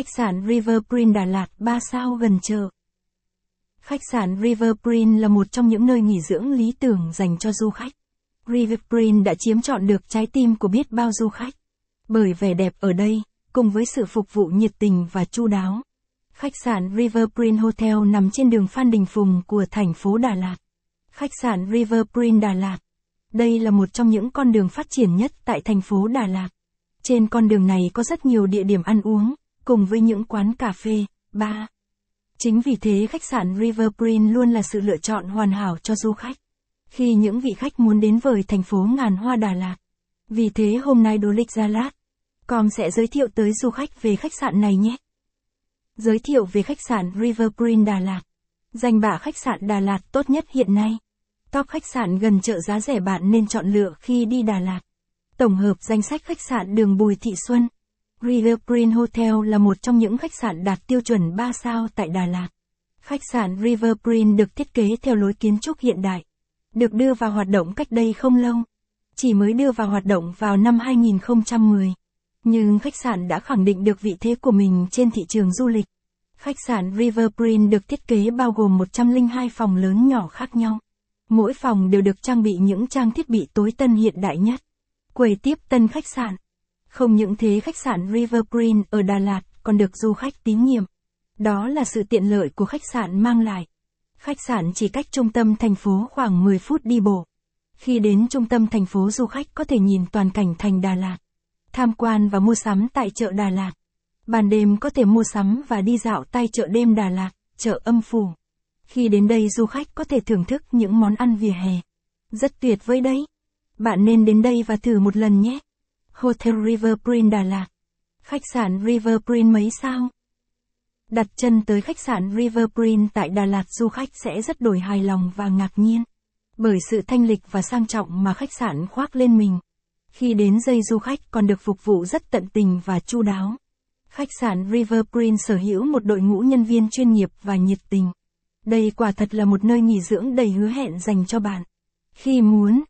Khách sạn River Prince Đà Lạt 3 sao gần chợ. Khách sạn River Prince là một trong những nơi nghỉ dưỡng lý tưởng dành cho du khách. River Prince đã chiếm trọn được trái tim của biết bao du khách. Bởi vẻ đẹp ở đây, cùng với sự phục vụ nhiệt tình và chu đáo. Khách sạn River Prince Hotel nằm trên đường Phan Đình Phùng của thành phố Đà Lạt. Khách sạn River Prince Đà Lạt. Đây là một trong những con đường phát triển nhất tại thành phố Đà Lạt. Trên con đường này có rất nhiều địa điểm ăn uống, cùng với những quán cà phê, bar. Chính vì thế khách sạn River green luôn là sự lựa chọn hoàn hảo cho du khách. Khi những vị khách muốn đến với thành phố ngàn hoa Đà Lạt. Vì thế hôm nay Đô Lịch Gia Lát, com sẽ giới thiệu tới du khách về khách sạn này nhé. Giới thiệu về khách sạn River green Đà Lạt. Danh bạ khách sạn Đà Lạt tốt nhất hiện nay. Top khách sạn gần chợ giá rẻ bạn nên chọn lựa khi đi Đà Lạt. Tổng hợp danh sách khách sạn đường Bùi Thị Xuân. River Prince Hotel là một trong những khách sạn đạt tiêu chuẩn 3 sao tại Đà Lạt. Khách sạn River Prince được thiết kế theo lối kiến trúc hiện đại. Được đưa vào hoạt động cách đây không lâu. Chỉ mới đưa vào hoạt động vào năm 2010. Nhưng khách sạn đã khẳng định được vị thế của mình trên thị trường du lịch. Khách sạn River Prince được thiết kế bao gồm 102 phòng lớn nhỏ khác nhau. Mỗi phòng đều được trang bị những trang thiết bị tối tân hiện đại nhất. Quầy tiếp tân khách sạn. Không những thế khách sạn River Green ở Đà Lạt còn được du khách tín nhiệm. Đó là sự tiện lợi của khách sạn mang lại. Khách sạn chỉ cách trung tâm thành phố khoảng 10 phút đi bộ. Khi đến trung tâm thành phố du khách có thể nhìn toàn cảnh thành Đà Lạt. Tham quan và mua sắm tại chợ Đà Lạt. Ban đêm có thể mua sắm và đi dạo tại chợ đêm Đà Lạt, chợ âm phủ. Khi đến đây du khách có thể thưởng thức những món ăn vỉa hè. Rất tuyệt vời đấy. Bạn nên đến đây và thử một lần nhé. Hotel River Prin Đà Lạt. Khách sạn River Prin mấy sao? Đặt chân tới khách sạn River Prin tại Đà Lạt du khách sẽ rất đổi hài lòng và ngạc nhiên. Bởi sự thanh lịch và sang trọng mà khách sạn khoác lên mình. Khi đến dây du khách còn được phục vụ rất tận tình và chu đáo. Khách sạn River Prin sở hữu một đội ngũ nhân viên chuyên nghiệp và nhiệt tình. Đây quả thật là một nơi nghỉ dưỡng đầy hứa hẹn dành cho bạn. Khi muốn,